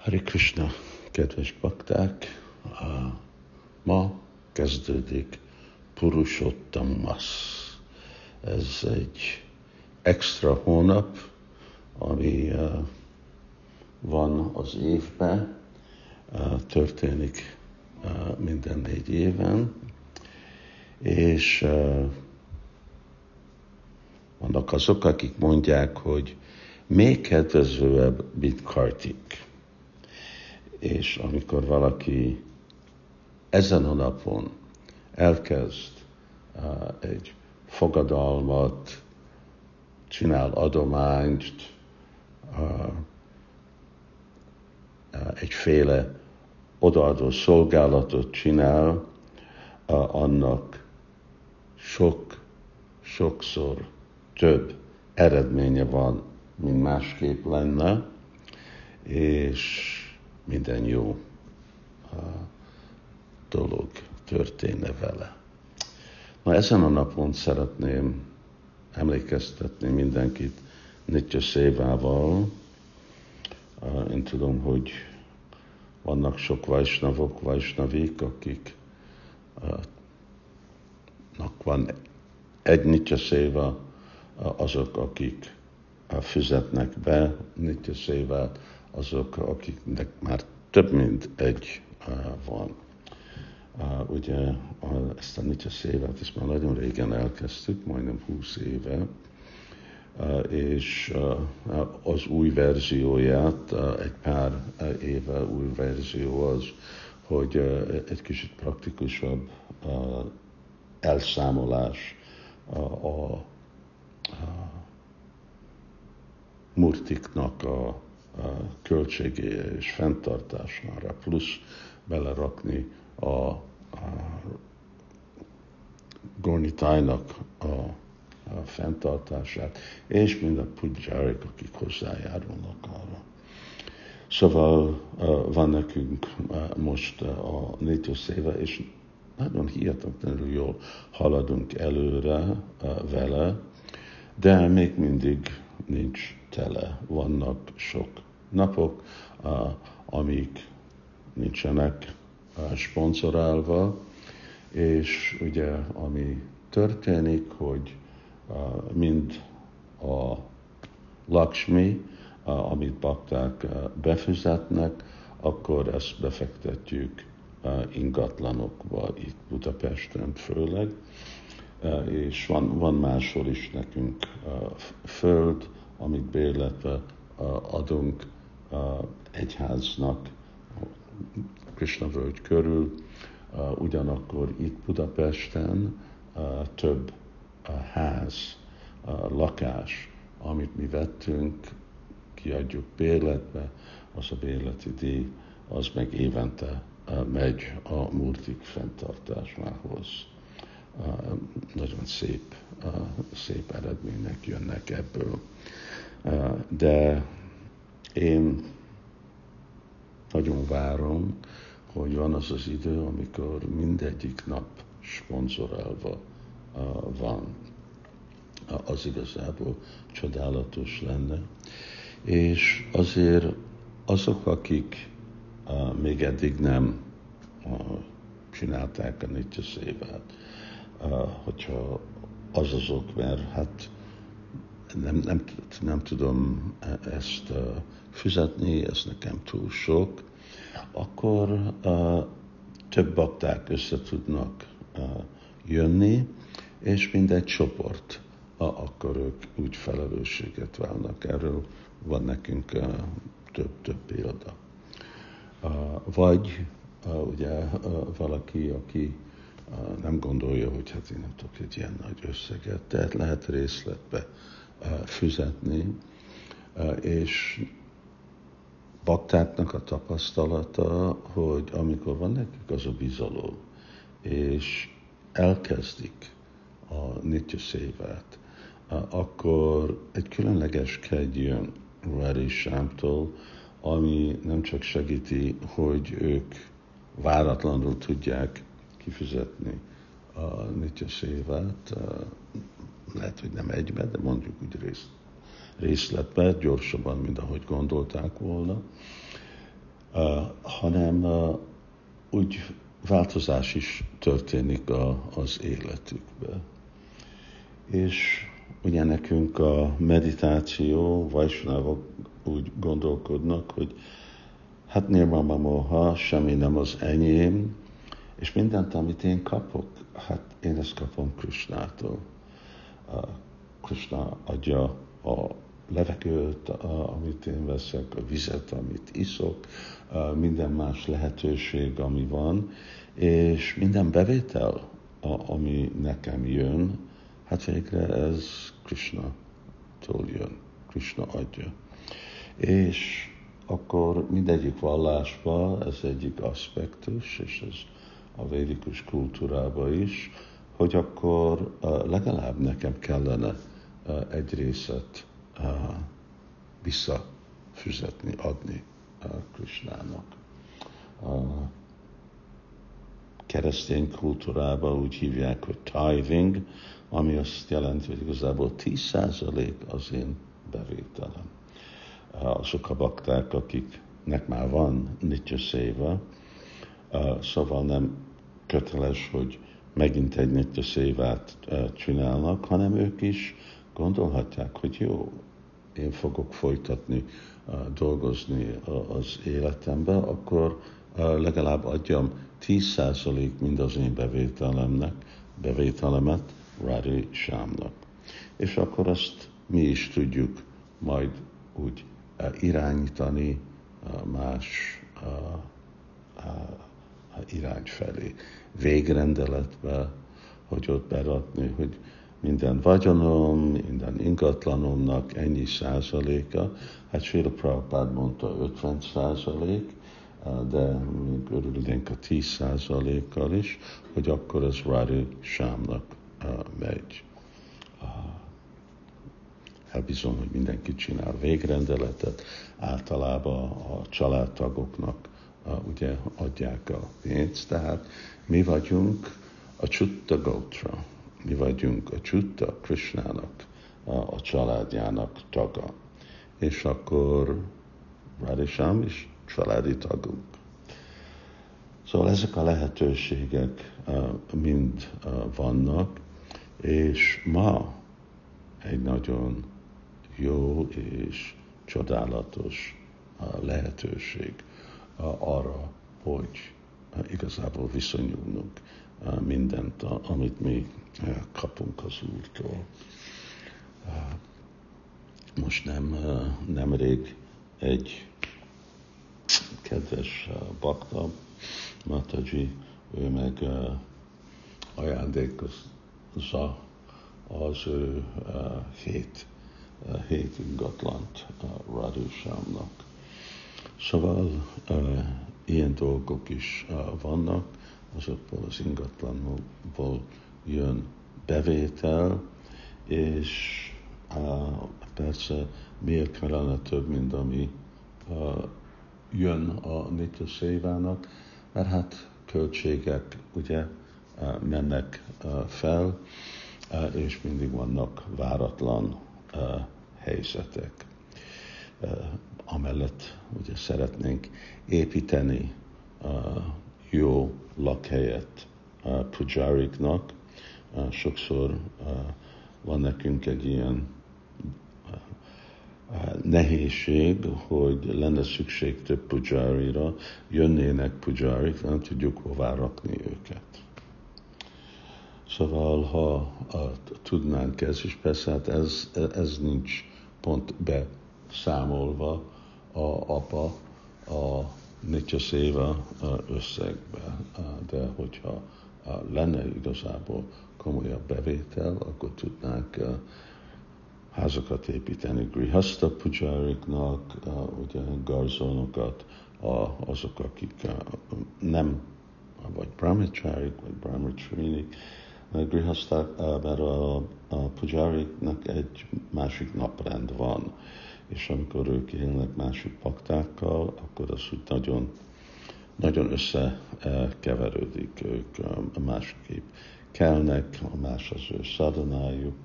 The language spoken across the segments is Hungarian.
Hari Krishna, kedves bakták! Ma kezdődik Purushottammas. Ez egy extra hónap, ami van az évben, történik minden négy éven, és vannak azok, akik mondják, hogy még kedvezőbb, mint Kartik és amikor valaki ezen a napon elkezd egy fogadalmat, csinál adományt, egyféle odaadó szolgálatot csinál, annak sok, sokszor több eredménye van, mint másképp lenne, és minden jó dolog történne vele. Na ezen a napon szeretném emlékeztetni mindenkit Nitya Szévával. Én tudom, hogy vannak sok vajsnavok, vajsnavik, akik van egy Nitya Széva, azok, akik fizetnek be Nitya Szévát, azok, akiknek már több mint egy uh, van. Uh, ugye ezt a Nitya Szévát ezt már nagyon régen elkezdtük, majdnem 20 éve, uh, és az új verzióját, egy pár éve új verzió az, hogy egy kicsit praktikusabb elszámolás a murtiknak a költségé és fenntartására, plusz belerakni a, a gornitájnak a, a fenntartását, és mind a pudzsárik, akik hozzájárulnak arra. Szóval van nekünk most a Nétos éve, és nagyon hihetetlenül jól haladunk előre vele, de még mindig nincs tele. Vannak sok napok, amik nincsenek sponsorálva, és ugye ami történik, hogy mind a Lakshmi, amit bakták befizetnek, akkor ezt befektetjük ingatlanokba, itt Budapesten főleg, és van, van máshol is nekünk föld, amit bérletve adunk egyháznak Krishna völgy körül, ugyanakkor itt Budapesten több ház, lakás, amit mi vettünk, kiadjuk bérletbe, az a bérleti díj, az meg évente megy a murtik fenntartásához. Nagyon szép, szép eredmények jönnek ebből. De én nagyon várom, hogy van az az idő, amikor mindegyik nap sponsorálva van. Az igazából csodálatos lenne. És azért azok, akik még eddig nem csinálták a Nitya Szévát, hogyha az azok, mert hát nem, nem, nem tudom ezt fizetni, ez nekem túl sok, akkor több bakták össze tudnak jönni, és mindegy csoport, akkor ők úgy felelősséget válnak. Erről van nekünk uh, több, több példa. Vagy ugye valaki, aki nem gondolja, hogy hát én nem tudok egy ilyen nagy összeget, tehát lehet részletbe fizetni, és baktáknak a tapasztalata, hogy amikor van nekik az a bizalom, és elkezdik a nitya szévát, akkor egy különleges kegy jön Rari Sámtól, ami nem csak segíti, hogy ők váratlanul tudják kifizetni a nitya szévát, lehet, hogy nem egyben, de mondjuk úgy rész, részletben, gyorsabban, mint ahogy gondolták volna. hanem úgy változás is történik a, az életükbe. És ugye nekünk a meditáció, Vajsnávok úgy gondolkodnak, hogy hát Nirmama semmi nem az enyém, és mindent, amit én kapok, hát én ezt kapom Krishnától. Krishna adja a levegőt, amit én veszek, a vizet, amit iszok, minden más lehetőség, ami van, és minden bevétel, ami nekem jön, hát végre ez Krishna-tól jön, Krishna adja. És akkor mindegyik vallásban ez egyik aspektus, és ez a védikus kultúrában is, hogy akkor legalább nekem kellene egy részet visszafizetni, adni Krisnának. Keresztény kultúrában úgy hívják, hogy tithing, ami azt jelenti, hogy igazából 10% az én bevételem. Azok a bakták, akiknek már van nitya széva, szóval nem köteles, hogy megint egy nitya szévát csinálnak, hanem ők is gondolhatják, hogy jó, én fogok folytatni dolgozni az életembe, akkor legalább adjam 10% mind az én bevételemnek, bevételemet Rádi Sámnak. És akkor azt mi is tudjuk majd úgy irányítani más irány felé. Végrendeletbe, hogy ott berakni, hogy minden vagyonom, minden ingatlanomnak ennyi százaléka. Hát Srila Prabhupád mondta 50 százalék, de még örülnénk a 10 százalékkal is, hogy akkor ez Rádi Sámnak megy. Hát bizony, hogy mindenki csinál végrendeletet, általában a családtagoknak ugye adják a pénzt, tehát mi vagyunk a Csutta Gautra mi vagyunk a Csutta Krishnának, a, a családjának taga. És akkor Radisham is családi tagunk. Szóval ezek a lehetőségek mind vannak, és ma egy nagyon jó és csodálatos lehetőség arra, hogy igazából viszonyulnunk mindent, amit mi kapunk az Úrtól. Most nem, nemrég egy kedves bakta, Mataji, ő meg ajándékozza az ő hét, hét ingatlant Radhusámnak. Szóval ilyen dolgok is vannak, azokból az ingatlanokból jön bevétel, és uh, persze miért kellene több, mint ami uh, jön a Nitya Szévának, mert hát költségek ugye uh, mennek uh, fel, uh, és mindig vannak váratlan uh, helyzetek. Uh, amellett ugye szeretnénk építeni uh, jó lakhelyet uh, pujáriknak. Sokszor van nekünk egy ilyen nehézség, hogy lenne szükség több pujárira, jönnének pujárik, nem tudjuk hová rakni őket. Szóval, ha a, tudnánk ez, és persze hát ez, ez nincs pont beszámolva a apa a Nitya Széva összegbe, de hogyha lenne igazából komolyabb bevétel, akkor tudnánk házakat építeni Grihasta pujáriknak, ugye garzonokat, azok, akik nem, vagy brahmacharik, vagy brahmacharik, Grihaszták, mert a, a pujáriknak egy másik naprend van és amikor ők élnek másik paktákkal, akkor az úgy nagyon, nagyon összekeverődik, ők másképp kelnek, a más az ő szadanájuk,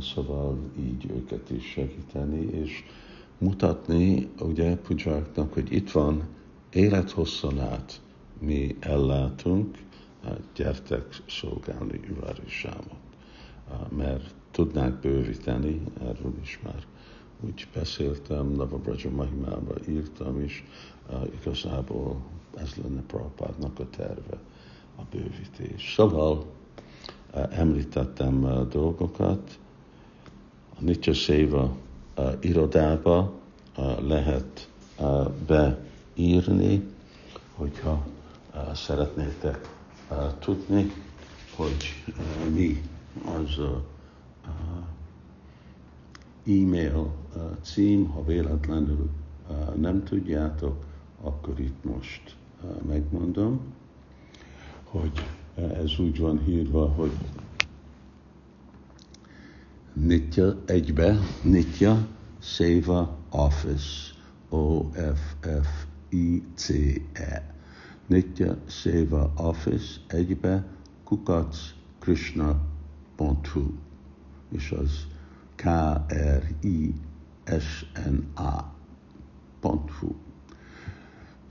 szóval így őket is segíteni, és mutatni ugye pujáknak, hogy itt van élethosszan át mi ellátunk, gyertek szolgálni Ivarisámot. Mert tudnánk bővíteni, erről is már úgy beszéltem, Navabraja Mahimába írtam is, igazából ez lenne Prabhupádnak a terve, a bővítés. Szóval említettem dolgokat, a Nitya Széva irodába lehet beírni, hogyha szeretnétek tudni, hogy mi az a e-mail cím, ha véletlenül nem tudjátok, akkor itt most megmondom, hogy ez úgy van hírva, hogy Nitya egybe, Nitya Seva Office, O-F-F-I-C-E. Nitya Seva Office egybe kukackrishna.hu és az K-R-I-S-N-A.hu.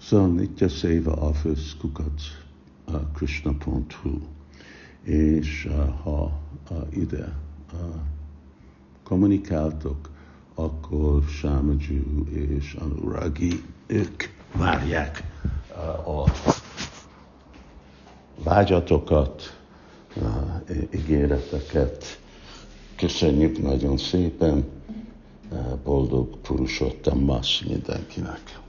Szóval Nitya Seva Office kukac uh, krishna.hu és uh, ha uh, ide uh, kommunikáltok, akkor Sámagyú és Anuragi, ők várják a vágyatokat, ígéreteket. Köszönjük nagyon szépen, boldog Purusottam Mas mindenkinek!